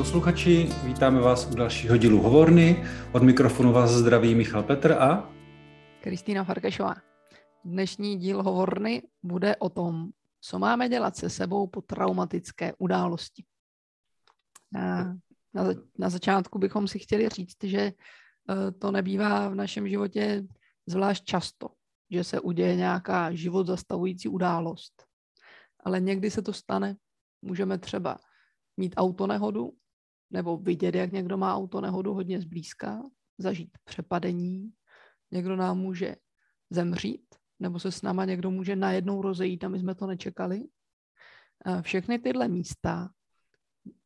posluchači, vítáme vás u dalšího dílu Hovorny. Od mikrofonu vás zdraví Michal Petr a Kristýna Farkašová. Dnešní díl Hovorny bude o tom, co máme dělat se sebou po traumatické události. Na, na, na začátku bychom si chtěli říct, že eh, to nebývá v našem životě zvlášť často, že se uděje nějaká život zastavující událost. Ale někdy se to stane. Můžeme třeba mít autonehodu, nebo vidět, jak někdo má autonehodu hodně zblízka, zažít přepadení, někdo nám může zemřít, nebo se s náma někdo může najednou rozejít a my jsme to nečekali. Všechny tyhle místa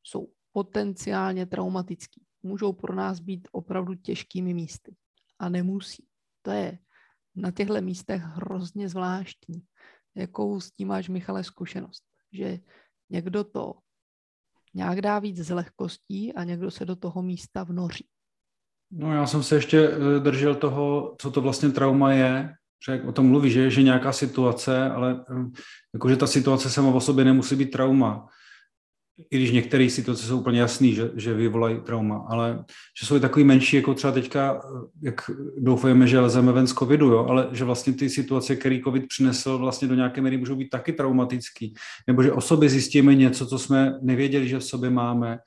jsou potenciálně traumatický. Můžou pro nás být opravdu těžkými místy. A nemusí. To je na těchto místech hrozně zvláštní. Jakou s tím máš, Michale, zkušenost? Že někdo to nějak dá víc z lehkostí a někdo se do toho místa vnoří. No já jsem se ještě eh, držel toho, co to vlastně trauma je, že jak o tom mluví, že, že nějaká situace, ale eh, jakože ta situace sama o sobě nemusí být trauma i když některé situace jsou úplně jasné, že, že vyvolají trauma, ale že jsou i takový menší, jako třeba teďka, jak doufujeme, že lezeme ven z covidu, jo, ale že vlastně ty situace, který covid přinesl, vlastně do nějaké míry můžou být taky traumatický, nebo že o sobě zjistíme něco, co jsme nevěděli, že v sobě máme,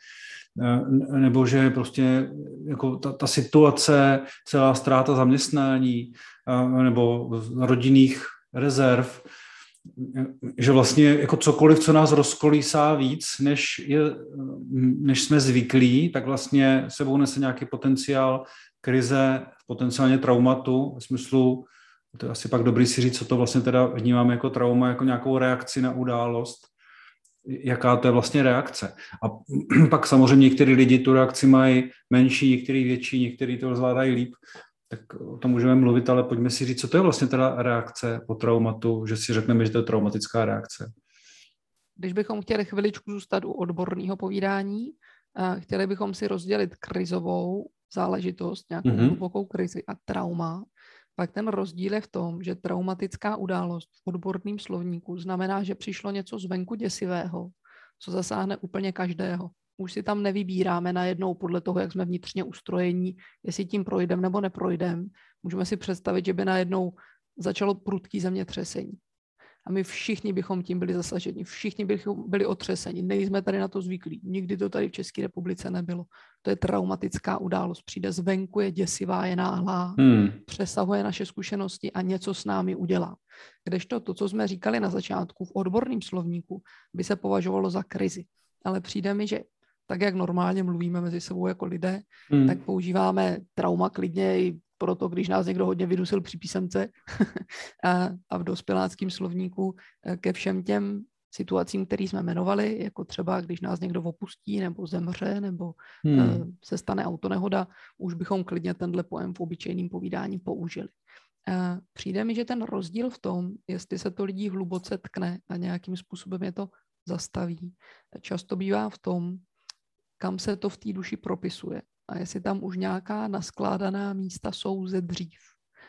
eh, nebo že prostě jako ta, ta situace, celá ztráta zaměstnání, eh, nebo rodinných rezerv, že vlastně jako cokoliv, co nás rozkolísá víc, než, je, než jsme zvyklí, tak vlastně sebou nese nějaký potenciál krize, potenciálně traumatu, v smyslu, to je asi pak dobrý si říct, co to vlastně teda vnímáme jako trauma, jako nějakou reakci na událost, jaká to je vlastně reakce. A pak samozřejmě některý lidi tu reakci mají menší, některý větší, některý to zvládají líp tak o tom můžeme mluvit, ale pojďme si říct, co to je vlastně teda reakce po traumatu, že si řekneme, že to je traumatická reakce. Když bychom chtěli chviličku zůstat u odborného povídání, chtěli bychom si rozdělit krizovou záležitost, nějakou mm-hmm. hlubokou krizi a trauma, pak ten rozdíl je v tom, že traumatická událost v odborném slovníku znamená, že přišlo něco zvenku děsivého, co zasáhne úplně každého už si tam nevybíráme najednou podle toho, jak jsme vnitřně ustrojení, jestli tím projdeme nebo neprojdeme. Můžeme si představit, že by najednou začalo prudký zemětřesení. A my všichni bychom tím byli zasaženi, všichni bychom byli otřeseni, nejsme tady na to zvyklí, nikdy to tady v České republice nebylo. To je traumatická událost, přijde zvenku, je děsivá, je náhlá, hmm. přesahuje naše zkušenosti a něco s námi udělá. Kdežto to, co jsme říkali na začátku v odborném slovníku, by se považovalo za krizi. Ale přijde mi, že tak jak normálně mluvíme mezi sebou jako lidé, hmm. tak používáme trauma klidně i proto, když nás někdo hodně vydusil při písemce a, a v dospěláckém slovníku eh, ke všem těm situacím, které jsme jmenovali, jako třeba když nás někdo opustí nebo zemře nebo hmm. uh, se stane autonehoda, už bychom klidně tenhle pojem v obyčejném povídání použili. Uh, přijde mi, že ten rozdíl v tom, jestli se to lidí hluboce tkne a nějakým způsobem je to zastaví, často bývá v tom, kam se to v té duši propisuje a jestli tam už nějaká naskládaná místa jsou ze dřív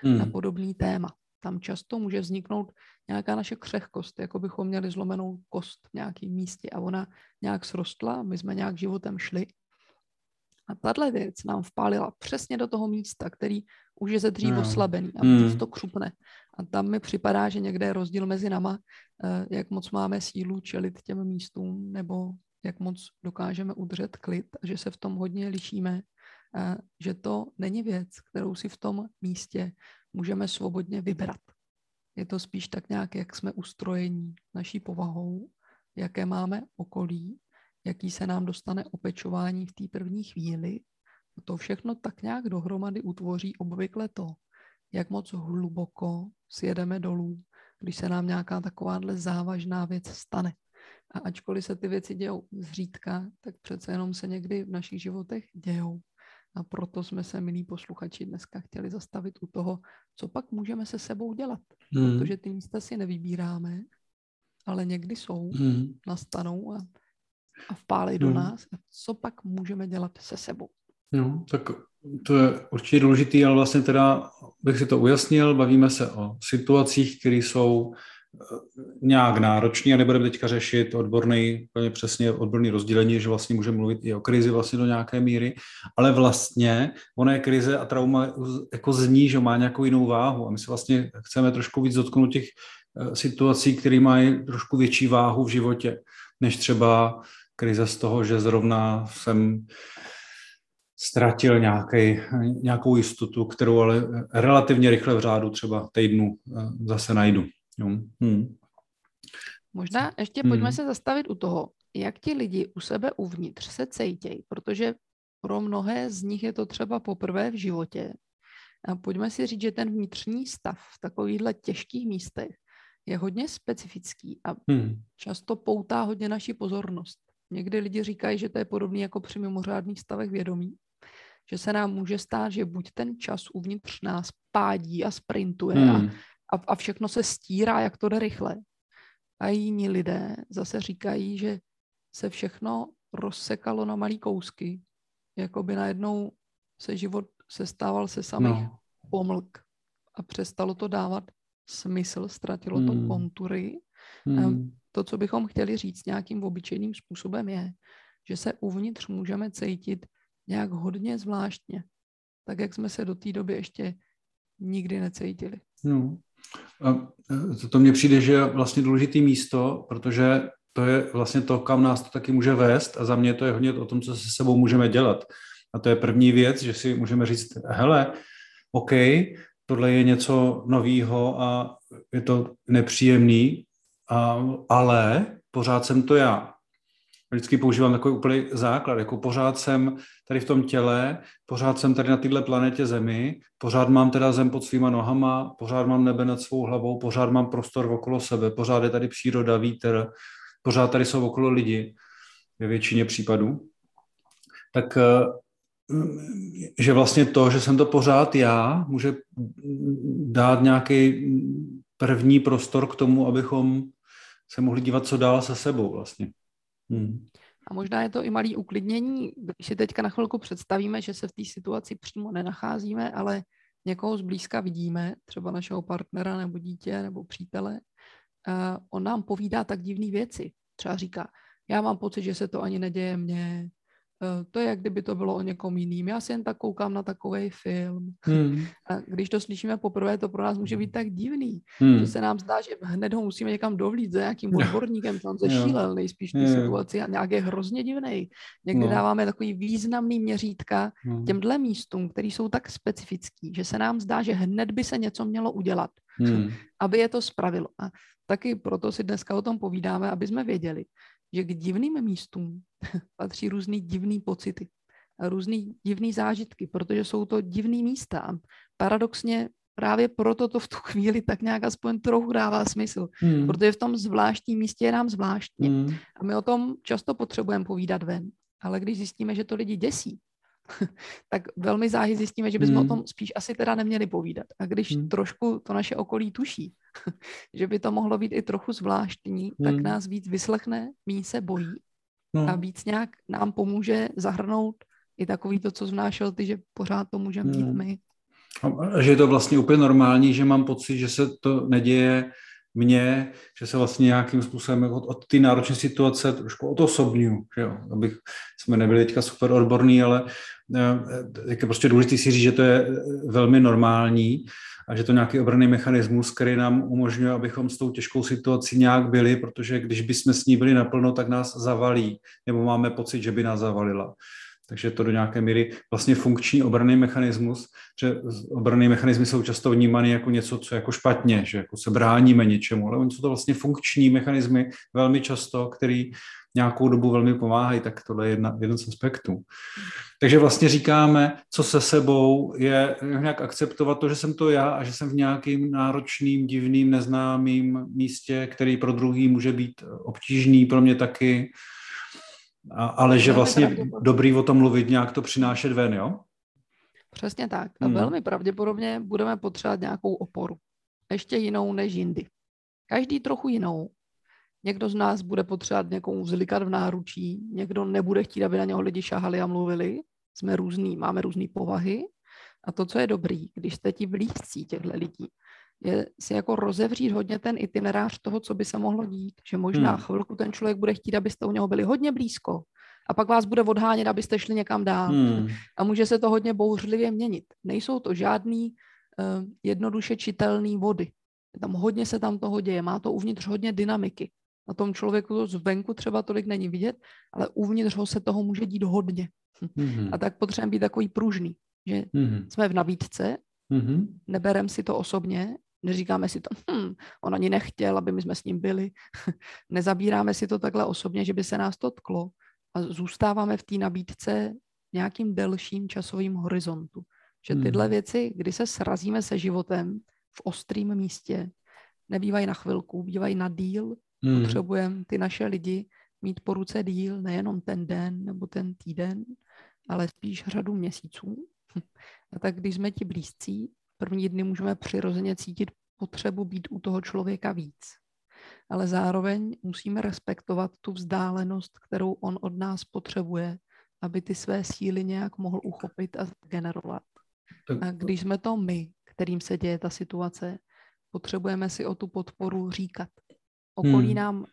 hmm. na podobný téma. Tam často může vzniknout nějaká naše křehkost, jako bychom měli zlomenou kost v nějakém místě a ona nějak srostla, my jsme nějak životem šli. A tahle věc nám vpálila přesně do toho místa, který už je ze dřív no. oslabený a hmm. to křupne. A tam mi připadá, že někde je rozdíl mezi nama, eh, jak moc máme sílu čelit těm místům, nebo jak moc dokážeme udržet klid a že se v tom hodně lišíme, že to není věc, kterou si v tom místě můžeme svobodně vybrat. Je to spíš tak nějak, jak jsme ustrojení naší povahou, jaké máme okolí, jaký se nám dostane opečování v té první chvíli. To všechno tak nějak dohromady utvoří obvykle to, jak moc hluboko sjedeme dolů, když se nám nějaká takováhle závažná věc stane. A ačkoliv se ty věci dějou zřídka, tak přece jenom se někdy v našich životech dějou. A proto jsme se, milí posluchači, dneska chtěli zastavit u toho, co pak můžeme se sebou dělat. Hmm. Protože ty místa si nevybíráme, ale někdy jsou, hmm. nastanou a, a vpálej hmm. do nás. A co pak můžeme dělat se sebou? No, tak to je určitě důležitý, ale vlastně teda bych si to ujasnil, bavíme se o situacích, které jsou nějak náročný a nebudeme teďka řešit odborný, úplně přesně odborný rozdělení, že vlastně můžeme mluvit i o krizi vlastně do nějaké míry, ale vlastně ona je krize a trauma jako zní, že má nějakou jinou váhu a my se vlastně chceme trošku víc dotknout těch eh, situací, které mají trošku větší váhu v životě, než třeba krize z toho, že zrovna jsem ztratil nějaký, nějakou jistotu, kterou ale relativně rychle v řádu třeba týdnu eh, zase najdu. Jo. Hmm. Možná ještě pojďme hmm. se zastavit u toho, jak ti lidi u sebe uvnitř se cejtějí, protože pro mnohé z nich je to třeba poprvé v životě. A pojďme si říct, že ten vnitřní stav v takovýchhle těžkých místech je hodně specifický a hmm. často poutá hodně naši pozornost. Někdy lidi říkají, že to je podobné jako při mimořádných stavech vědomí, že se nám může stát, že buď ten čas uvnitř nás pádí a sprintuje hmm. a a, a všechno se stírá, jak to jde rychle. A jiní lidé zase říkají, že se všechno rozsekalo na malý kousky, jako by najednou se život sestával se samých no. pomlk a přestalo to dávat smysl, ztratilo hmm. to kontury. Hmm. To, co bychom chtěli říct nějakým obyčejným způsobem je, že se uvnitř můžeme cítit nějak hodně zvláštně, tak jak jsme se do té doby ještě nikdy necítili. No. E, to mně přijde, že je vlastně důležitý místo, protože to je vlastně to, kam nás to taky může vést a za mě to je hodně o tom, co se sebou můžeme dělat. A to je první věc, že si můžeme říct, hele, OK, tohle je něco novýho a je to nepříjemný, a, ale pořád jsem to já vždycky používám takový úplný základ, jako pořád jsem tady v tom těle, pořád jsem tady na této planetě Zemi, pořád mám teda zem pod svýma nohama, pořád mám nebe nad svou hlavou, pořád mám prostor okolo sebe, pořád je tady příroda, vítr, pořád tady jsou okolo lidi ve většině případů. Tak eh, že vlastně to, že jsem to pořád já, může dát nějaký první prostor k tomu, abychom se mohli dívat, co dál se sebou vlastně. Hmm. A možná je to i malý uklidnění, když si teďka na chvilku představíme, že se v té situaci přímo nenacházíme, ale někoho zblízka vidíme, třeba našeho partnera nebo dítě nebo přítele, on nám povídá tak divné věci. Třeba říká, já mám pocit, že se to ani neděje mně, to je, jak kdyby to bylo o někom jiným. Já si jen tak koukám na takový film. Hmm. A když to slyšíme poprvé, to pro nás může být tak divný, hmm. že se nám zdá, že hned ho musíme někam dovlít za nějakým odborníkem, tam zešílel nejspíš ty situaci a nějak je hrozně divný. Někdy no. dáváme takový významný měřítka no. těmhle místům, které jsou tak specifický, že se nám zdá, že hned by se něco mělo udělat, hmm. aby je to spravilo. A taky proto si dneska o tom povídáme, aby jsme věděli, že k divným místům patří různý divný pocity a různý divný zážitky, protože jsou to divný místa. A paradoxně právě proto to v tu chvíli tak nějak aspoň trochu dává smysl, hmm. protože v tom zvláštním místě je nám zvláštně. Hmm. A my o tom často potřebujeme povídat ven. Ale když zjistíme, že to lidi děsí, tak velmi záhy zjistíme, že bychom hmm. o tom spíš asi teda neměli povídat. A když hmm. trošku to naše okolí tuší, že by to mohlo být i trochu zvláštní, hmm. tak nás víc vyslechne, méně se bojí no. a víc nějak nám pomůže zahrnout i takový to, co zvnášel ty, že pořád to můžeme být hmm. my. A že je to vlastně úplně normální, že mám pocit, že se to neděje mně, že se vlastně nějakým způsobem od, od ty náročné situace trošku odosobňuju, že jo, abych, jsme nebyli teďka super odborní, ale je prostě důležité si říct, že to je velmi normální a že to nějaký obranný mechanismus, který nám umožňuje, abychom s tou těžkou situací nějak byli, protože když bychom s ní byli naplno, tak nás zavalí, nebo máme pocit, že by nás zavalila. Takže to do nějaké míry vlastně funkční obranný mechanismus, že obranné mechanismy jsou často vnímány jako něco, co je jako špatně, že jako se bráníme něčemu, ale oni jsou to vlastně funkční mechanismy velmi často, který nějakou dobu velmi pomáhají, tak tohle je jedna, jeden z aspektů. Takže vlastně říkáme, co se sebou je nějak akceptovat to, že jsem to já a že jsem v nějakým náročným, divným, neznámým místě, který pro druhý může být obtížný, pro mě taky, a, ale že vlastně dobrý o tom mluvit, nějak to přinášet ven, jo? Přesně tak. A hmm. velmi pravděpodobně budeme potřebovat nějakou oporu. Ještě jinou než jindy. Každý trochu jinou. Někdo z nás bude potřebovat někomu vzlikat v náručí, někdo nebude chtít, aby na něho lidi šahali a mluvili. Jsme různý, máme různé povahy. A to, co je dobrý, když jste ti blízcí těchto lidí, je si jako rozevřít hodně ten itinerář toho, co by se mohlo dít. Že možná hmm. chvilku ten člověk bude chtít, abyste u něho byli hodně blízko a pak vás bude odhánět, abyste šli někam dál. Hmm. A může se to hodně bouřlivě měnit. Nejsou to žádný uh, jednoduše čitelný vody. Tam hodně se tam toho děje, má to uvnitř hodně dynamiky. Na tom člověku to zvenku třeba tolik není vidět, ale uvnitř ho se toho může dít hodně. Mm-hmm. A tak potřebujeme být takový pružný, že mm-hmm. jsme v nabídce, mm-hmm. neberem si to osobně, neříkáme si to, hm, on ani nechtěl, aby my jsme s ním byli, nezabíráme si to takhle osobně, že by se nás to tklo a zůstáváme v té nabídce nějakým delším časovým horizontu. Že tyhle mm. věci, kdy se srazíme se životem v ostrém místě, nebývají na chvilku, bývají na díl, mm. potřebujeme ty naše lidi mít po ruce díl, nejenom ten den nebo ten týden, ale spíš řadu měsíců. A tak když jsme ti blízcí, první dny můžeme přirozeně cítit potřebu být u toho člověka víc. Ale zároveň musíme respektovat tu vzdálenost, kterou on od nás potřebuje, aby ty své síly nějak mohl uchopit a generovat. A když jsme to my, kterým se děje ta situace, potřebujeme si o tu podporu říkat. Okolí hmm. nám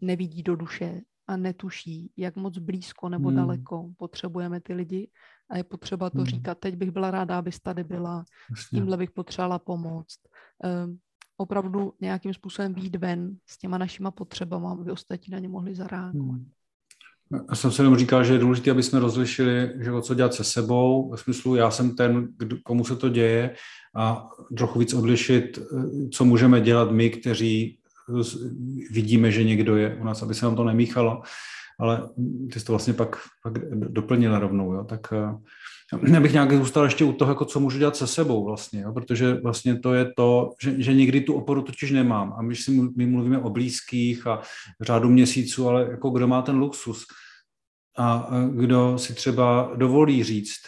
nevidí do duše a netuší, jak moc blízko nebo hmm. daleko potřebujeme ty lidi a je potřeba to hmm. říkat. Teď bych byla ráda, abys tady byla, s tímhle bych potřebovala pomoct. Um, opravdu nějakým způsobem výjít ven s těma našima potřebama, aby ostatní na ně mohli zareagovat. Hmm. Já jsem se jenom říkal, že je důležité, aby jsme rozlišili, že o co dělat se sebou, v smyslu já jsem ten, komu se to děje a trochu víc odlišit, co můžeme dělat my, kteří vidíme, že někdo je u nás, aby se nám to nemíchalo, ale ty jsi to vlastně pak, pak doplnila rovnou, jo? tak eh, já bych nějak zůstal ještě u toho, jako co můžu dělat se sebou vlastně, jo? protože vlastně to je to, že, že někdy tu oporu totiž nemám a my si my mluvíme o blízkých a řádu měsíců, ale jako kdo má ten luxus a kdo si třeba dovolí říct,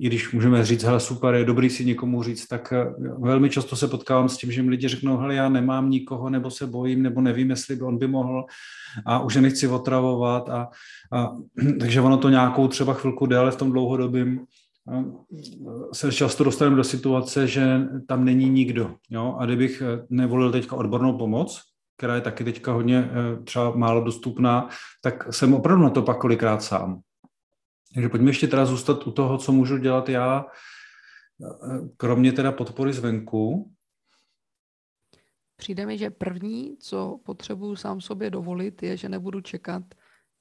i když můžeme říct, hele super, je dobrý si někomu říct, tak eh, velmi často se potkávám s tím, že mi lidi řeknou, hele já nemám nikoho, nebo se bojím, nebo nevím, jestli by on by mohl a už je nechci otravovat a, a takže ono to nějakou třeba chvilku déle v tom dlouhodobém se často dostaneme do situace, že tam není nikdo. Jo? A kdybych eh, nevolil teďka odbornou pomoc, která je taky teďka hodně eh, třeba málo dostupná, tak jsem opravdu na to pak kolikrát sám. Takže pojďme ještě teda zůstat u toho, co můžu dělat já, kromě teda podpory zvenku. Přijde mi, že první, co potřebuju sám sobě dovolit, je, že nebudu čekat,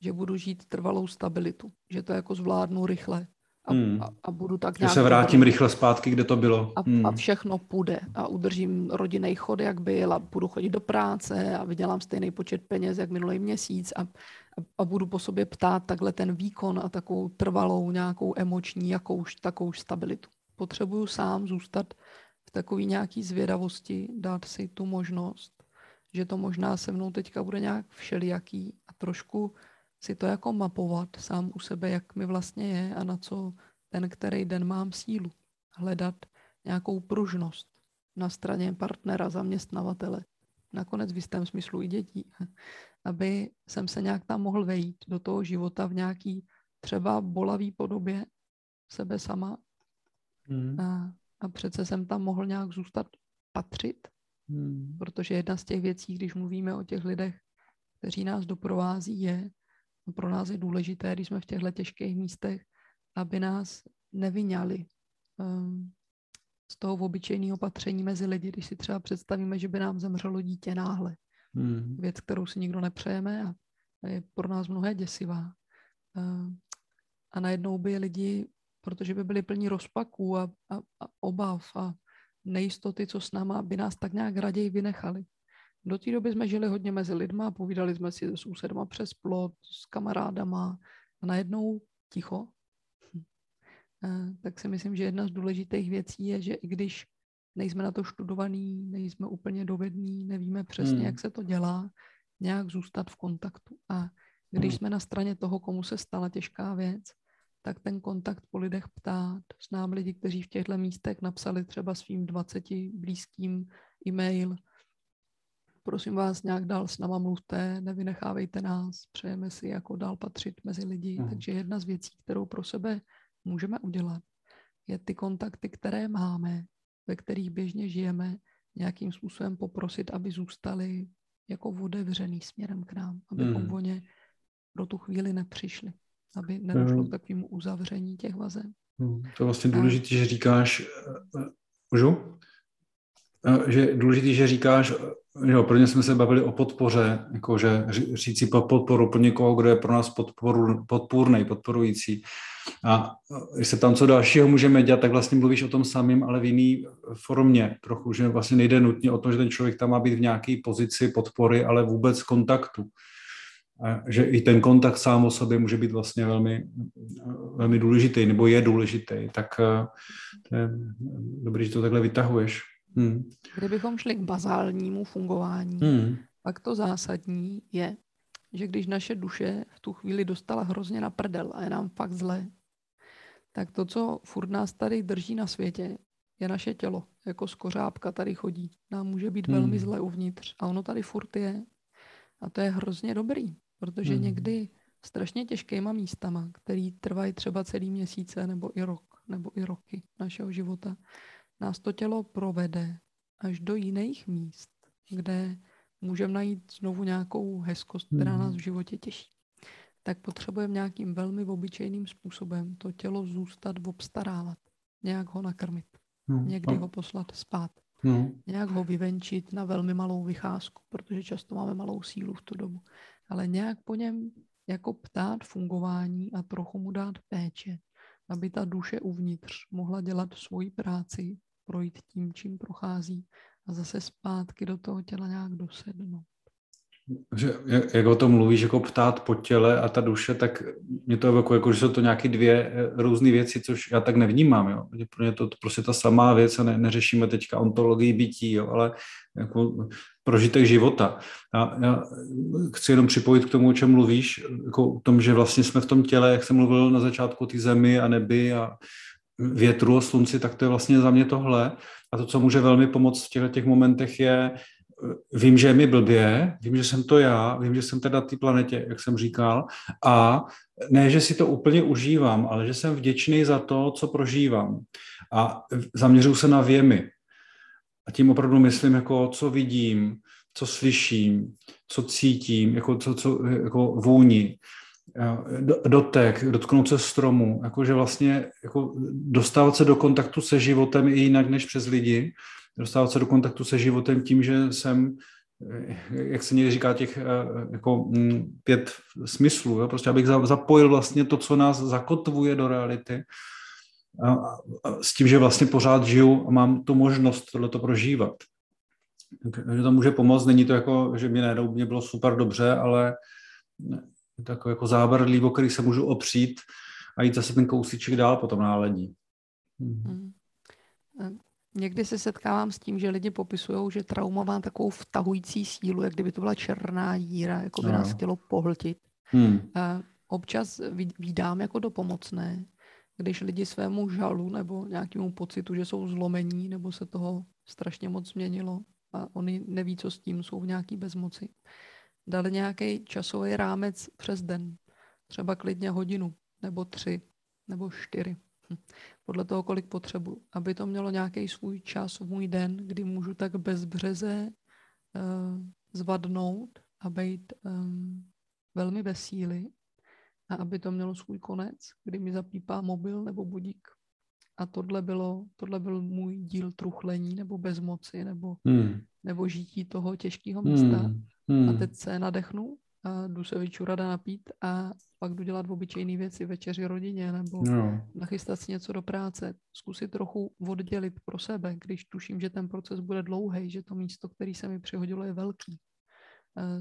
že budu žít trvalou stabilitu, že to jako zvládnu rychle a, hmm. a, a budu tak nějak... Že se vrátím rychle zpátky, kde to bylo. A, hmm. a všechno půjde a udržím rodinný chod, jak byl a budu chodit do práce a vydělám stejný počet peněz, jak minulý měsíc a, a, budu po sobě ptát takhle ten výkon a takovou trvalou nějakou emoční, jakouž takouž stabilitu. Potřebuju sám zůstat v takové nějaký zvědavosti, dát si tu možnost, že to možná se mnou teďka bude nějak všelijaký a trošku si to jako mapovat sám u sebe, jak mi vlastně je a na co ten, který den mám sílu. Hledat nějakou pružnost na straně partnera, zaměstnavatele, nakonec v jistém smyslu i dětí, aby jsem se nějak tam mohl vejít do toho života v nějaký třeba bolavý podobě sebe sama hmm. a, a přece jsem tam mohl nějak zůstat patřit, hmm. protože jedna z těch věcí, když mluvíme o těch lidech, kteří nás doprovází, je, pro nás je důležité, když jsme v těchto těžkých místech, aby nás nevyňali um, z toho obyčejného patření mezi lidi, když si třeba představíme, že by nám zemřelo dítě náhle. Hmm. Věc, kterou si nikdo nepřejeme a je pro nás mnohé děsivá. Uh, a najednou by lidi, protože by byli plní rozpaků a, a, a obav a nejistoty, co s náma, by nás tak nějak raději vynechali. Do té doby jsme žili hodně mezi lidma, povídali jsme si s sousedma přes plot, s kamarádama a najednou ticho. Tak si myslím, že jedna z důležitých věcí je, že i když nejsme na to študovaný, nejsme úplně dovední, nevíme přesně, hmm. jak se to dělá, nějak zůstat v kontaktu. A když hmm. jsme na straně toho, komu se stala těžká věc, tak ten kontakt po lidech ptát. Znám lidi, kteří v těchto místech napsali třeba svým 20 blízkým e-mail, prosím vás, nějak dál s náma mluvte, nevynechávejte nás, přejeme si jako dál patřit mezi lidi. Mm. Takže jedna z věcí, kterou pro sebe můžeme udělat, je ty kontakty, které máme, ve kterých běžně žijeme, nějakým způsobem poprosit, aby zůstali jako otevřený směrem k nám, abychom hmm. o ně pro tu chvíli nepřišli, aby nedošlo k takovému uzavření těch vazeb. Hmm. To je vlastně důležité, že říkáš, eh, eh, můžu? Eh, že je důležité, že říkáš, jo, pro ně jsme se bavili o podpoře, jakože říci podporu pro někoho, kdo je pro nás podporu, podpůrný, podporující. A když se tam co dalšího můžeme dělat, tak vlastně mluvíš o tom samým, ale v jiný formě trochu, že vlastně nejde nutně o to, že ten člověk tam má být v nějaké pozici podpory, ale vůbec kontaktu. A že i ten kontakt sám o sobě může být vlastně velmi, velmi důležitý, nebo je důležitý. Tak eh, to je dobrý, že to takhle vytahuješ. Hmm. Kdybychom šli k bazálnímu fungování, hmm. pak to zásadní je, že když naše duše v tu chvíli dostala hrozně na prdel a je nám fakt zle, tak to, co furt nás tady drží na světě, je naše tělo. Jako skořápka tady chodí. Nám může být hmm. velmi zle uvnitř. A ono tady furt je. A to je hrozně dobrý, protože hmm. někdy strašně těžkýma místama, který trvají třeba celý měsíce nebo i rok, nebo i roky našeho života, nás to tělo provede až do jiných míst, kde můžeme najít znovu nějakou hezkost, která nás v mhm. životě těší. Tak potřebujeme nějakým velmi obyčejným způsobem to tělo zůstat obstarávat, nějak ho nakrmit, no. někdy ho poslat spát, no. nějak ho vyvenčit na velmi malou vycházku, protože často máme malou sílu v tu dobu, ale nějak po něm jako ptát fungování a trochu mu dát péče, aby ta duše uvnitř mohla dělat svoji práci projít tím, čím prochází a zase zpátky do toho těla nějak dosednout. Že, jak, jak o tom mluvíš, jako ptát po těle a ta duše, tak mě to jako, jako že jsou to nějaké dvě eh, různé věci, což já tak nevnímám, jo. Pro mě to, to prostě ta samá věc a ne, neřešíme teďka ontologii bytí, jo, ale jako prožitek života. Já, já chci jenom připojit k tomu, o čem mluvíš, jako o tom, že vlastně jsme v tom těle, jak jsem mluvil na začátku, ty zemi a nebi a větru a slunci, tak to je vlastně za mě tohle. A to, co může velmi pomoct v těchto těch momentech, je, vím, že je mi blbě, vím, že jsem to já, vím, že jsem teda na té planetě, jak jsem říkal, a ne, že si to úplně užívám, ale že jsem vděčný za to, co prožívám. A zaměřuju se na věmy. A tím opravdu myslím, jako co vidím, co slyším, co cítím, jako, co, co, jako vůni, dotek, dotknout se stromu, jakože vlastně jako dostávat se do kontaktu se životem i jinak než přes lidi, dostávat se do kontaktu se životem tím, že jsem, jak se někdy říká, těch jako mm, pět smyslů, jo? prostě abych zapojil vlastně to, co nás zakotvuje do reality, a, a, s tím, že vlastně pořád žiju a mám tu možnost tohleto prožívat. Takže to může pomoct, není to jako, že mi najednou mě bylo super dobře, ale takový jako zábradlí, o který se můžu opřít a jít zase ten kousíček dál po tom náledí. Hmm. Hmm. Někdy se setkávám s tím, že lidi popisují, že trauma má takovou vtahující sílu, jak kdyby to byla černá díra, jako by no. nás chtělo pohltit. Hmm. A občas vídám jako dopomocné, když lidi svému žalu nebo nějakému pocitu, že jsou zlomení nebo se toho strašně moc změnilo a oni neví, co s tím, jsou v nějaký bezmoci, dali nějaký časový rámec přes den. Třeba klidně hodinu, nebo tři, nebo čtyři. Hm. Podle toho, kolik potřebuji. Aby to mělo nějaký svůj čas v můj den, kdy můžu tak bezbřeze uh, zvadnout a být um, velmi bez síly. A aby to mělo svůj konec, kdy mi zapípá mobil nebo budík. A tohle, bylo, tohle byl můj díl truchlení nebo bezmoci nebo, hmm. nebo žití toho těžkého místa. Hmm Hmm. A teď se nadechnu a jdu se vyčurat a napít a pak jdu dělat obyčejné věci, večeři rodině nebo no. nachystat si něco do práce. Zkusit trochu oddělit pro sebe, když tuším, že ten proces bude dlouhý, že to místo, který se mi přihodilo, je velký.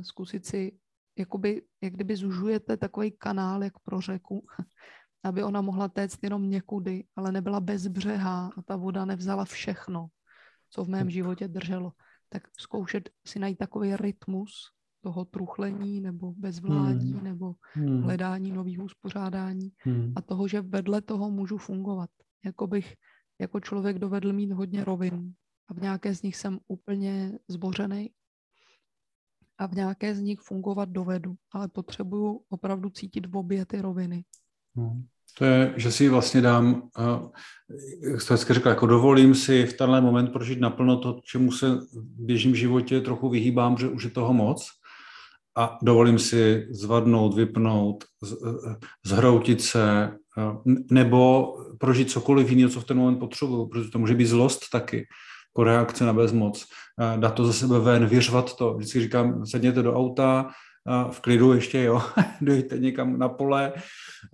Zkusit si, jakoby, jak kdyby zužujete takový kanál, jak pro řeku, aby ona mohla téct jenom někudy, ale nebyla bezbřehá a ta voda nevzala všechno, co v mém životě drželo tak zkoušet si najít takový rytmus toho truchlení nebo bezvládí hmm. nebo hmm. hledání nových uspořádání hmm. a toho, že vedle toho můžu fungovat. Jako bych jako člověk dovedl mít hodně rovin a v nějaké z nich jsem úplně zbořený a v nějaké z nich fungovat dovedu, ale potřebuju opravdu cítit v obě ty roviny. Hmm. To je, že si vlastně dám, jak jste hezky řekl, jako dovolím si v tenhle moment prožít naplno to, čemu se v běžném životě trochu vyhýbám, že už je toho moc a dovolím si zvadnout, vypnout, zhroutit se, nebo prožít cokoliv jiného, co v ten moment potřebuju, protože to může být zlost taky, jako reakce na bezmoc, dát to za sebe ven, vyřvat to. Vždycky říkám, sedněte do auta, v klidu ještě, jo, dojďte někam na pole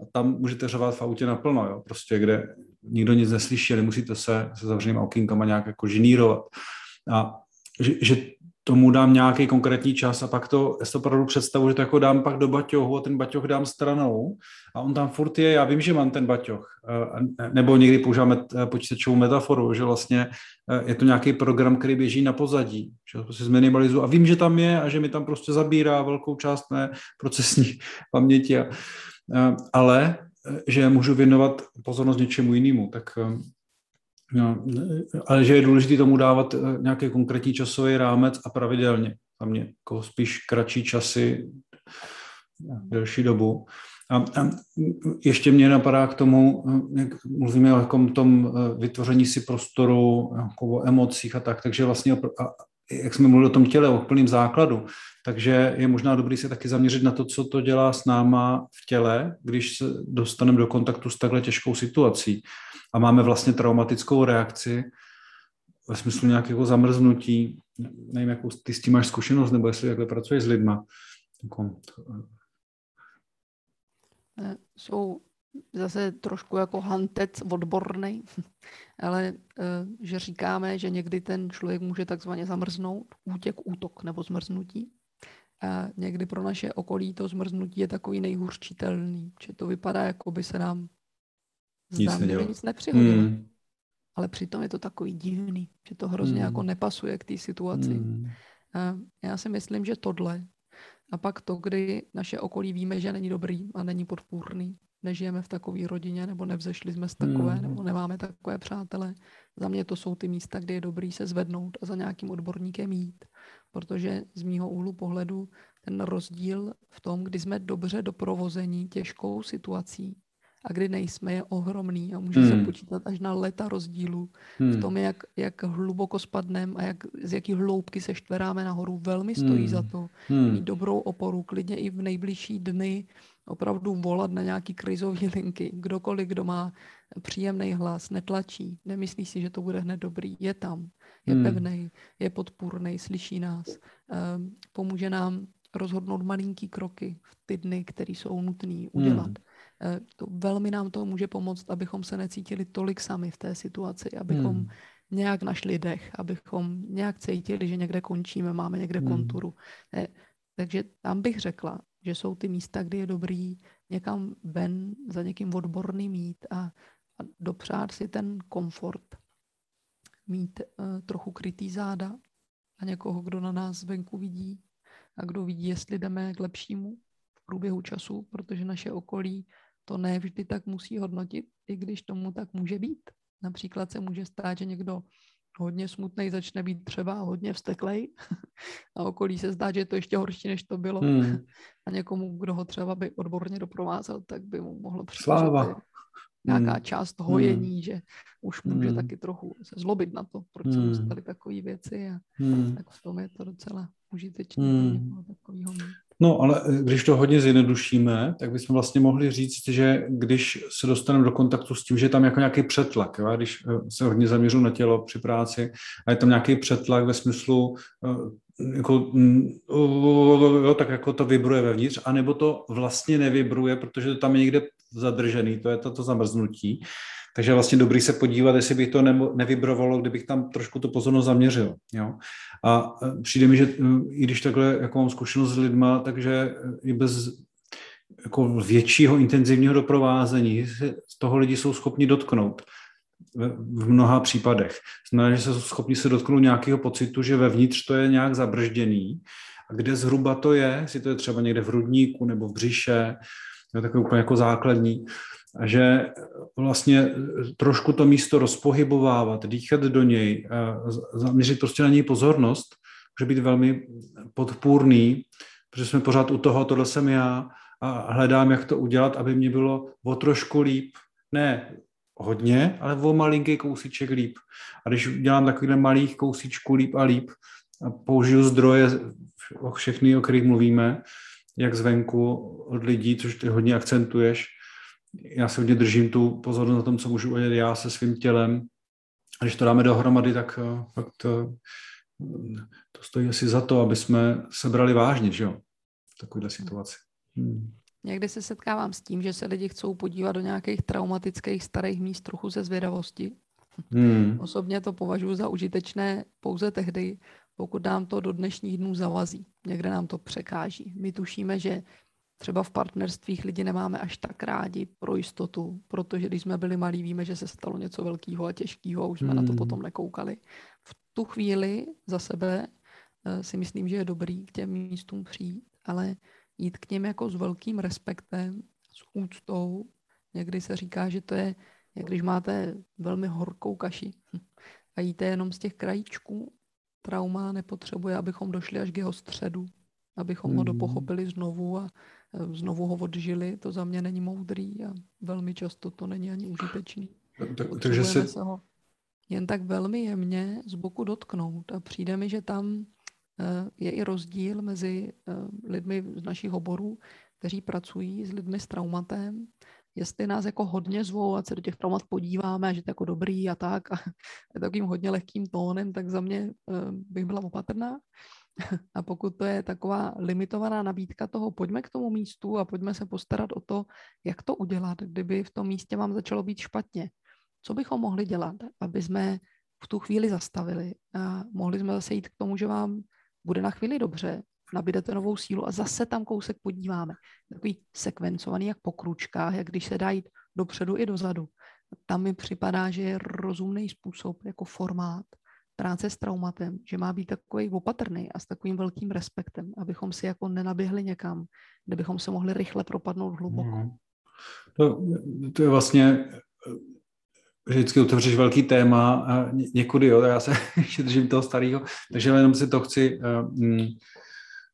a tam můžete řovat v autě naplno, jo, prostě kde nikdo nic neslyší, nemusíte se se zavřenýma okýnkama nějak jako žinírovat. A že, že tomu dám nějaký konkrétní čas a pak to, já si to opravdu představu, že to jako dám pak do baťohu a ten baťoh dám stranou a on tam furt je, já vím, že mám ten baťoh. Eh, nebo někdy používáme eh, počítačovou metaforu, že vlastně eh, je to nějaký program, který běží na pozadí, že to si zminimalizuju a vím, že tam je a že mi tam prostě zabírá velkou část mé procesní paměti. Ale že můžu věnovat pozornost něčemu jinému, tak No, ale že je důležité tomu dávat eh, nějaký konkrétní časový rámec a pravidelně. Tam mě jako spíš kratší časy, delší dobu. A, a ještě mě napadá k tomu, eh, jak mluvíme o tom eh, vytvoření si prostoru, jako o emocích a tak, takže vlastně, jak jsme mluvili o tom těle, o plném základu, takže je možná dobrý se taky zaměřit na to, co to dělá s náma v těle, když se dostaneme do kontaktu s takhle těžkou situací a máme vlastně traumatickou reakci ve smyslu nějakého zamrznutí. Nevím, jakou ty s tím máš zkušenost, nebo jestli takhle pracuješ s lidma. Jako... Zase trošku jako hantec odborný, ale eh, že říkáme, že někdy ten člověk může takzvaně zamrznout, útěk, útok nebo zmrznutí. A někdy pro naše okolí to zmrznutí je takový nejhůřčitelný, že to vypadá, jako by se nám Zdá nic, nic nepřihodilo. Hmm. Ale přitom je to takový divný, že to hrozně hmm. jako nepasuje k té situaci. Hmm. A já si myslím, že tohle a pak to, kdy naše okolí víme, že není dobrý a není podpůrný, nežijeme v takové rodině, nebo nevzešli jsme z takové, hmm. nebo nemáme takové přátele. Za mě to jsou ty místa, kde je dobrý se zvednout a za nějakým odborníkem jít. Protože z mýho úhlu pohledu ten rozdíl v tom, kdy jsme dobře doprovození těžkou situací, a kdy nejsme, je ohromný a může hmm. se počítat až na leta rozdílu hmm. v tom, jak, jak hluboko spadneme a jak, z jaký hloubky se štveráme nahoru. Velmi stojí hmm. za to hmm. mít dobrou oporu, klidně i v nejbližší dny opravdu volat na nějaký krizové linky. Kdokoliv, kdo má příjemný hlas, netlačí, nemyslí si, že to bude hned dobrý, je tam, je hmm. pevný, je podpůrný, slyší nás, um, pomůže nám rozhodnout malinký kroky v ty dny, které jsou nutné udělat. Hmm. Eh, to velmi nám to může pomoct, abychom se necítili tolik sami v té situaci, abychom hmm. nějak našli dech, abychom nějak cítili, že někde končíme, máme někde hmm. konturu. Takže tam bych řekla, že jsou ty místa, kde je dobrý někam ven za někým odborný mít a, a dopřát si ten komfort, mít uh, trochu krytý záda a někoho, kdo na nás venku vidí a kdo vidí, jestli jdeme k lepšímu v průběhu času, protože naše okolí to ne vždy tak musí hodnotit, i když tomu tak může být. Například se může stát, že někdo hodně smutný začne být třeba hodně vsteklej a okolí se zdá, že je to ještě horší, než to bylo. Hmm. A někomu, kdo ho třeba by odborně doprovázel, tak by mu mohlo přijít, nějaká hmm. část hojení, hmm. že už může hmm. taky trochu se zlobit na to, proč hmm. se mu staly takové věci a hmm. tak v tom je to docela užitečné hmm. takového mít. No, ale eh, když to hodně zjednodušíme, tak bychom vlastně mohli říct, že když se dostaneme do kontaktu s tím, že je tam jako nějaký přetlak, jo? když eh, se hodně zaměřu na tělo při práci a je tam nějaký přetlak ve smyslu, eh, jako, mm, jo, tak jako to vibruje vevnitř, anebo to vlastně nevibruje, protože to tam je někde zadržený, to je toto zamrznutí, takže vlastně dobrý se podívat, jestli bych to nevybrovalo, kdybych tam trošku to pozornost zaměřil. Jo? A e, přijde mi, že e, i když takhle jako mám zkušenost s lidma, takže i bez jako většího intenzivního doprovázení z toho lidi jsou schopni dotknout v mnoha případech. Znamená, že jsou schopni se dotknout nějakého pocitu, že vevnitř to je nějak zabržděný a kde zhruba to je, jestli to je třeba někde v hrudníku nebo v břiše, je takové úplně jako základní, a že vlastně trošku to místo rozpohybovávat, dýchat do něj, zaměřit prostě na něj pozornost, může být velmi podpůrný, protože jsme pořád u toho, tohle jsem já, a hledám, jak to udělat, aby mě bylo o trošku líp. Ne hodně, ale o malinký kousíček líp. A když dělám takovýhle malých kousíčků líp a líp, a použiju zdroje všechny, o kterých mluvíme, jak zvenku od lidí, což ty hodně akcentuješ. Já se hodně držím tu pozornost na tom, co můžu udělat já se svým tělem. A když to dáme dohromady, tak eh, fakt to, to stojí asi za to, aby jsme se brali vážně, že jo, v takovéhle situaci. Hmm. Někdy se setkávám s tím, že se lidi chcou podívat do nějakých traumatických starých míst trochu ze zvědavosti. Hmm. Osobně to považuji za užitečné pouze tehdy, pokud nám to do dnešních dnů zavazí. Někde nám to překáží. My tušíme, že třeba v partnerstvích lidi nemáme až tak rádi pro jistotu, protože když jsme byli malí, víme, že se stalo něco velkého a těžkého a už jsme hmm. na to hmm. potom nekoukali. V tu chvíli za sebe uh, si myslím, že je dobrý k těm místům přijít, ale jít k něm jako s velkým respektem, s úctou. Někdy se říká, že to je, jak když máte velmi horkou kaši a jíte jenom z těch krajíčků. Trauma nepotřebuje, abychom došli až k jeho středu, abychom mm. ho hmm. dopochopili znovu a e, znovu ho odžili. To za mě není moudrý a velmi často to není ani užitečný. Tak, takže se... se ho jen tak velmi jemně z boku dotknout a přijde mi, že tam Eh, je i rozdíl mezi eh, lidmi z našich oborů, kteří pracují s lidmi s traumatem, jestli nás jako hodně zvou, a se do těch traumat podíváme, že to je jako dobrý a tak, a takovým hodně lehkým tónem, tak za mě bych byla opatrná. A pokud to je taková limitovaná nabídka toho, pojďme k tomu místu a pojďme se postarat o to, jak to udělat, kdyby v tom místě vám začalo být špatně. Co bychom mohli dělat, aby jsme v tu chvíli zastavili a mohli jsme zase jít k tomu, že vám bude na chvíli dobře, nabídete novou sílu a zase tam kousek podíváme. Takový sekvencovaný jak po kručkách, jak když se dá jít dopředu i dozadu. Tam mi připadá, že je rozumný způsob jako formát práce s traumatem, že má být takový opatrný a s takovým velkým respektem, abychom si jako nenaběhli někam, kde bychom se mohli rychle propadnout hluboko. Hmm. To, to je vlastně vždycky otevřeš velký téma a někudy, jo, já se ještě držím toho starého, takže jenom si to chci uh,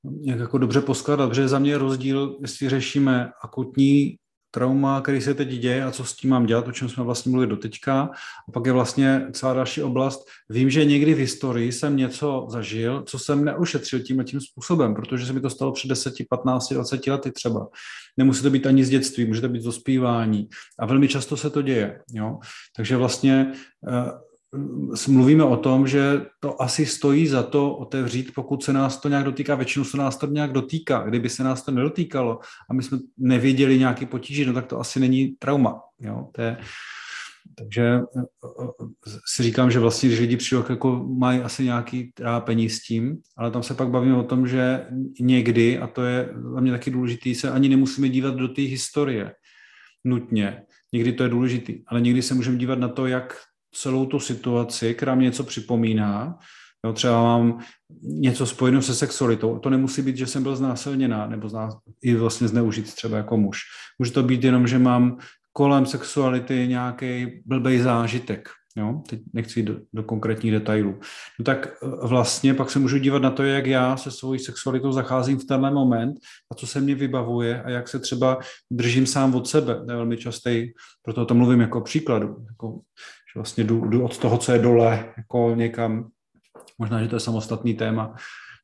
nějak jako dobře poskladat, protože za mě je rozdíl, jestli řešíme akutní trauma, který se teď děje a co s tím mám dělat, o čem jsme vlastně mluvili doteďka. A pak je vlastně celá další oblast. Vím, že někdy v historii jsem něco zažil, co jsem neušetřil tím a tím způsobem, protože se mi to stalo před 10, 15, 20 lety třeba. Nemusí to být ani z dětství, může to být z dospívání. A velmi často se to děje. Jo? Takže vlastně uh, mluvíme o tom, že to asi stojí za to otevřít, pokud se nás to nějak dotýká. Většinou se nás to nějak dotýká. Kdyby se nás to nedotýkalo a my jsme nevěděli nějaký potíže, no tak to asi není trauma. Jo? To je, takže eh, eh, si říkám, že vlastně, když lidi přijdou, jako mají asi nějaký trápení s tím, ale tam se pak bavíme o tom, že někdy, a to je za mě taky důležitý, se ani nemusíme dívat do té historie nutně. Někdy to je důležitý, ale někdy se můžeme dívat na to, jak celou tu situaci, která mě něco připomíná. Jo, třeba mám něco spojeno se sexualitou. To nemusí být, že jsem byl znásilněná nebo zná, i vlastně zneužit třeba jako muž. Může to být jenom, že mám kolem sexuality nějaký blbej zážitek. Jo? Teď nechci jít do, do konkrétních detailů. No tak e, vlastně pak se můžu dívat na to, jak já se svojí sexualitou zacházím v tenhle moment a co se mě vybavuje a jak se třeba držím sám od sebe. To je velmi častý, proto to mluvím jako příkladu. Jako, že vlastně jdu, jdu od toho, co je dole, jako někam. Možná, že to je samostatný téma,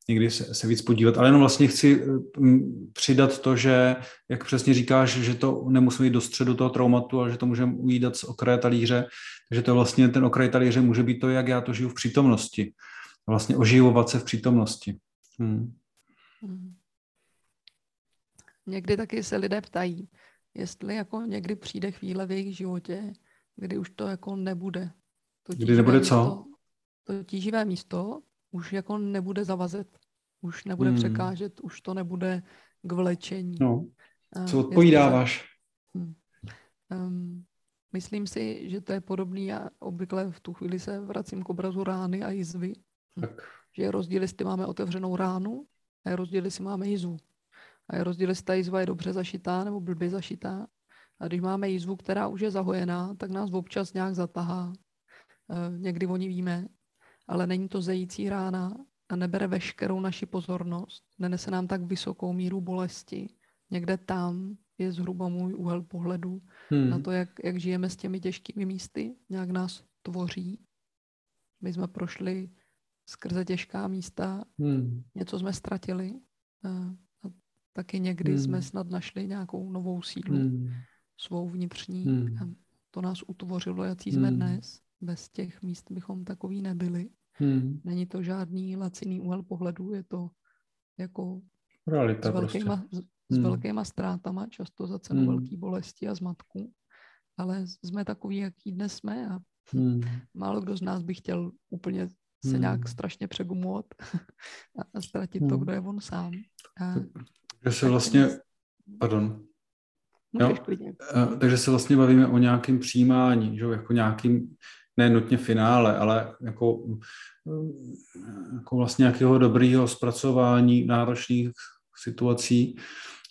někdy se, se víc podívat, ale jenom vlastně chci mm, přidat to, že, jak přesně říkáš, že to nemusí jít do středu toho traumatu, ale že to můžeme ujídat z okraje talíře, takže to vlastně ten okraj talíře může být to, jak já to žiju v přítomnosti. Vlastně oživovat se v přítomnosti. Hmm. Někdy taky se lidé ptají, jestli jako někdy přijde chvíle v jejich životě, kdy už to jako nebude. To kdy nebude místo, co? To tíživé místo už jako nebude zavazet, už nebude hmm. překážet, už to nebude k vlečení. No. Co odpovídáváš? Um, myslím si, že to je podobný a obvykle v tu chvíli se vracím k obrazu rány a jizvy. Hm. Tak. Že je rozdíl, jestli máme otevřenou ránu a je rozdíl, jestli máme jizvu. A je rozdíl, jestli ta jizva je dobře zašitá nebo blbě zašitá. A když máme jízvu, která už je zahojená, tak nás občas nějak zatahá. E, někdy o ní víme, ale není to zející rána a nebere veškerou naši pozornost, nenese nám tak vysokou míru bolesti, někde tam je zhruba můj úhel pohledu hmm. na to, jak, jak žijeme s těmi těžkými místy, nějak nás tvoří. My jsme prošli skrze těžká místa, hmm. něco jsme ztratili a, a taky někdy hmm. jsme snad našli nějakou novou sílu, hmm. Svou vnitřní. Hmm. A to nás utvořilo, jaký jsme hmm. dnes. Bez těch míst bychom takový nebyli. Hmm. Není to žádný laciný úhel pohledu, je to jako Realita s velkýma, prostě. s, hmm. velkýma ztrátama, často za cenu hmm. velký bolesti a zmatku. Ale jsme takový, jaký dnes jsme a hmm. málo kdo z nás by chtěl úplně se hmm. nějak strašně přegumovat a ztratit hmm. to, kdo je on sám. A, že se vlastně, pardon, jo? A, takže se vlastně bavíme o nějakém přijímání, že? jako nějakým, ne nutně finále, ale jako, jako vlastně nějakého dobrého zpracování náročných situací,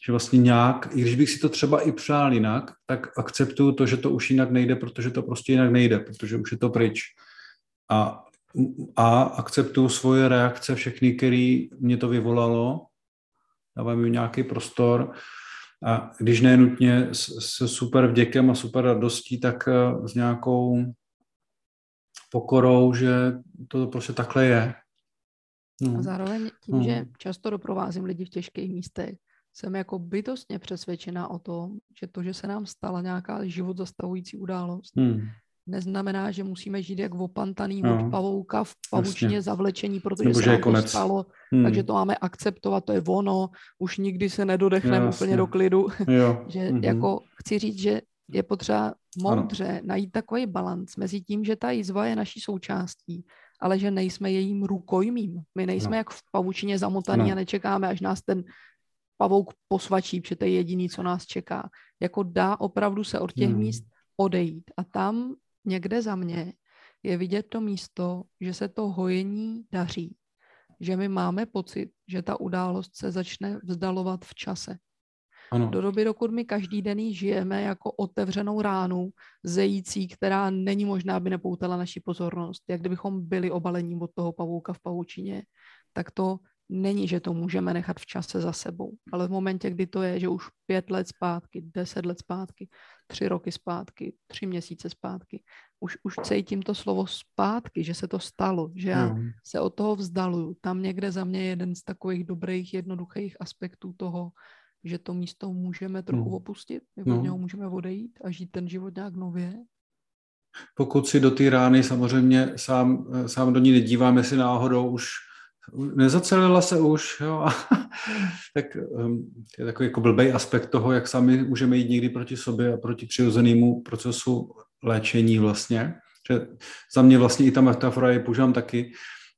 že vlastně nějak, i když bych si to třeba i přál jinak, tak akceptuju to, že to už jinak nejde, protože to prostě jinak nejde, protože už je to pryč. A a akceptuju svoje reakce, všechny, které mě to vyvolalo, dávám jim nějaký prostor a když ne nutně se super vděkem a super radostí, tak eh, s nějakou pokorou, že to prostě takhle je. No. A zároveň tím, no. že často doprovázím lidi v těžkých místech, jsem jako bytostně přesvědčená o tom, že to, že se nám stala nějaká život zastavující událost, hmm neznamená, že musíme žít jak opantaný no. od pavouka v pavučině zavlečení, protože Nebo se nám konec. to stalo, hmm. takže to máme akceptovat, to je ono, už nikdy se nedodechneme úplně do klidu. Jo. že mm-hmm. jako chci říct, že je potřeba moudře ano. najít takový balans mezi tím, že ta jizva je naší součástí, ale že nejsme jejím rukojmím. My nejsme no. jak v pavučině zamotaný no. a nečekáme, až nás ten pavouk posvačí, protože to je jediný, co nás čeká. Jako dá opravdu se od těch hmm. míst odejít. A tam někde za mě je vidět to místo, že se to hojení daří. Že my máme pocit, že ta událost se začne vzdalovat v čase. Ano. Do doby, dokud my každý den žijeme jako otevřenou ránu, zející, která není možná, aby nepoutala naši pozornost. Jak kdybychom byli obalení od toho pavouka v pavučině, tak to není, že to můžeme nechat v čase za sebou, ale v momentě, kdy to je, že už pět let zpátky, deset let zpátky, tři roky zpátky, tři měsíce zpátky, už, už cítím to slovo zpátky, že se to stalo, že já mm. se od toho vzdaluju. Tam někde za mě je jeden z takových dobrých, jednoduchých aspektů toho, že to místo můžeme trochu no. opustit, nebo no. něho můžeme odejít a žít ten život nějak nově. Pokud si do té rány samozřejmě sám, sám do ní nedívám, jestli náhodou už nezacelila se už, jo, tak um, je takový jako blbej aspekt toho, jak sami můžeme jít někdy proti sobě a proti přirozenému procesu léčení vlastně. Že za mě vlastně i ta metafora je používám taky,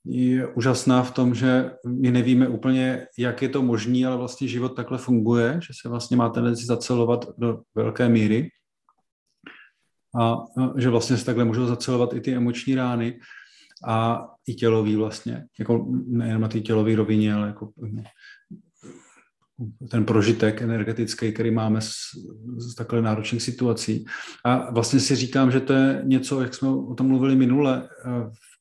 je úžasná v tom, že my nevíme úplně, jak je to možné, ale vlastně život takhle funguje, že se vlastně má tendenci zacelovat do velké míry a že vlastně se takhle můžou zacelovat i ty emoční rány a i tělový vlastně, jako nejen na té tělové rovině, ale jako ten prožitek energetický, který máme z, z takhle náročných situací. A vlastně si říkám, že to je něco, jak jsme o tom mluvili minule eh,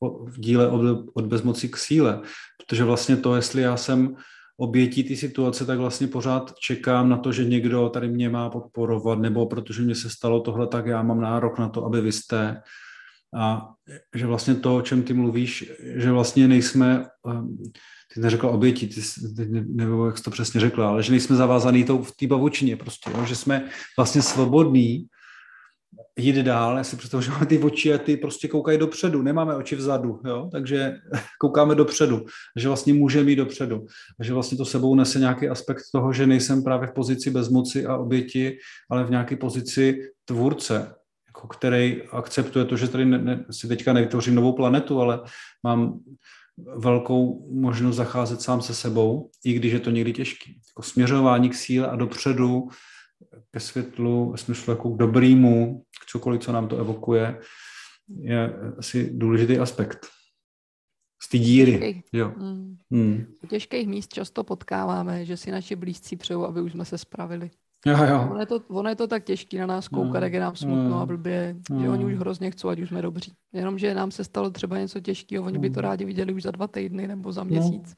v, v díle od, od bezmoci k síle, protože vlastně to, jestli já jsem obětí ty situace, tak vlastně pořád čekám na to, že někdo tady mě má podporovat, nebo protože mě se stalo tohle, tak já mám nárok na to, aby vy jste. A že vlastně to, o čem ty mluvíš, že vlastně nejsme, ehm, ty neřekla oběti, ty, nevím, jak jsi to přesně řekla, ale že nejsme zavázaný tou, v té bavučině prostě, jo? že jsme vlastně svobodní jít dál. Já si představuji, že máme ty oči a ty prostě koukají dopředu, nemáme oči vzadu, jo? takže koukáme dopředu, že vlastně můžeme jít dopředu. Že vlastně to sebou nese nějaký aspekt toho, že nejsem právě v pozici bezmoci a oběti, ale v nějaké pozici tvůrce, jako který akceptuje to, že tady ne, ne, si teďka nevytvořím novou planetu, ale mám velkou možnost zacházet sám se sebou, i když je to někdy těžký. Jako směřování k síle a dopředu, ke světlu, ve smyslu jako k dobrýmu, k cokoliv, co nám to evokuje, je asi důležitý aspekt. Z té díry. Těžkých, jo. Mm. Mm. Těžkých míst často potkáváme, že si naši blízcí přejou, aby už jsme se spravili. Jo, jo. Ono, je to, ono je to tak těžký na nás koukat, no, jak je nám smutno no, a blbě, no. že oni už hrozně chcou, ať už jsme dobří. Jenomže nám se stalo třeba něco těžkého, oni by to rádi viděli už za dva týdny nebo za no. měsíc.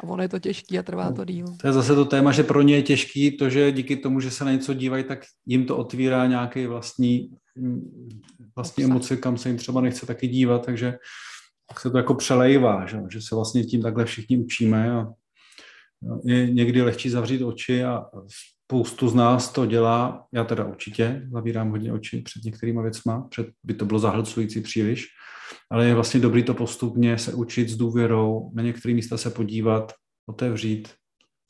A ono je to těžký a trvá to díl. To je zase to téma, že pro ně je těžký to, že díky tomu, že se na něco dívají, tak jim to otvírá nějaký vlastní, vlastní emoci, kam se jim třeba nechce taky dívat, takže tak se to jako přelejvá, že, že se vlastně tím takhle všichni učíme a je někdy lehčí zavřít oči a spoustu z nás to dělá, já teda určitě zavírám hodně oči před některýma věcma, před, by to bylo zahlcující příliš, ale je vlastně dobrý to postupně se učit s důvěrou, na některé místa se podívat, otevřít,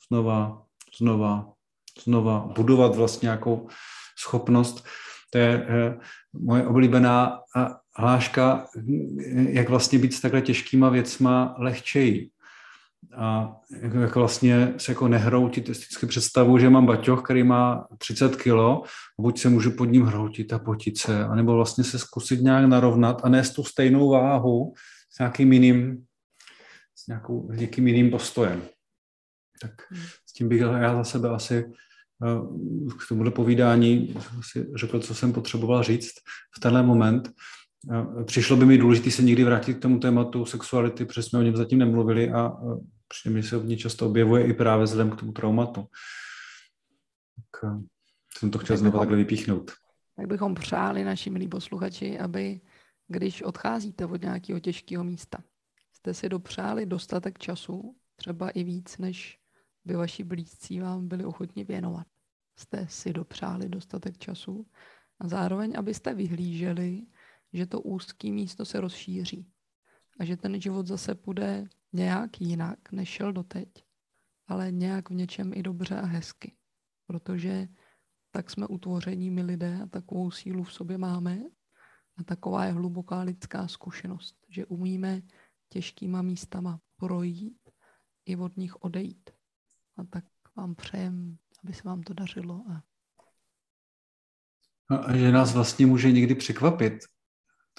znova, znova, znova, budovat vlastně nějakou schopnost. To je eh, moje oblíbená hláška, jak vlastně být s takhle těžkýma věcma lehčeji a jako, jako vlastně se jako nehroutit vždycky představu, že mám baťoch, který má 30 kilo, buď se můžu pod ním hroutit a potit se, anebo vlastně se zkusit nějak narovnat a nést tu stejnou váhu s nějakým jiným, s nějakou, nějakým jiným postojem. Tak s tím bych já za sebe asi eh, k tomuhle povídání si řekl, co jsem potřeboval říct v tenhle moment. Přišlo by mi důležité se někdy vrátit k tomu tématu sexuality, protože jsme o něm zatím nemluvili a přijde mi se hodně často objevuje i právě vzhledem k tomu traumatu. Tak jsem to chtěl znovu takhle vypíchnout. Tak bychom přáli naši milí posluchači, aby když odcházíte od nějakého těžkého místa, jste si dopřáli dostatek času, třeba i víc, než by vaši blízcí vám byli ochotni věnovat. Jste si dopřáli dostatek času a zároveň, abyste vyhlíželi že to úzké místo se rozšíří a že ten život zase půjde nějak jinak, než šel doteď, ale nějak v něčem i dobře a hezky. Protože tak jsme utvoření my lidé a takovou sílu v sobě máme a taková je hluboká lidská zkušenost, že umíme těžkýma místama projít i od nich odejít. A tak vám přejem, aby se vám to dařilo. A... No a že nás vlastně může někdy překvapit,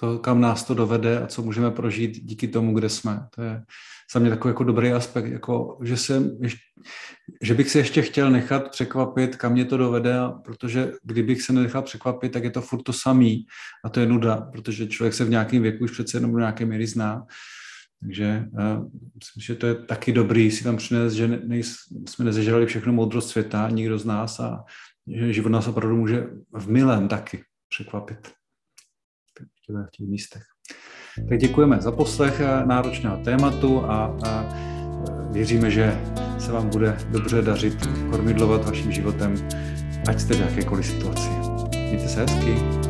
to, kam nás to dovede a co můžeme prožít díky tomu, kde jsme. To je za mě takový jako dobrý aspekt, jako, že, jsem, že bych se ještě chtěl nechat překvapit, kam mě to dovede, protože kdybych se nenechal překvapit, tak je to furt to samý a to je nuda, protože člověk se v nějakém věku už přece jenom nějaké míry zná. Takže uh, myslím, že to je taky dobrý si tam přinést, že ne, jsme nezežrali všechno moudrost světa, nikdo z nás a že život nás opravdu může v milém taky překvapit v těch místech. Tak děkujeme za poslech eh, náročného tématu a, a eh, věříme, že se vám bude dobře dařit kormidlovat vaším životem, ať jste v jakékoliv situaci. Mějte se hezky.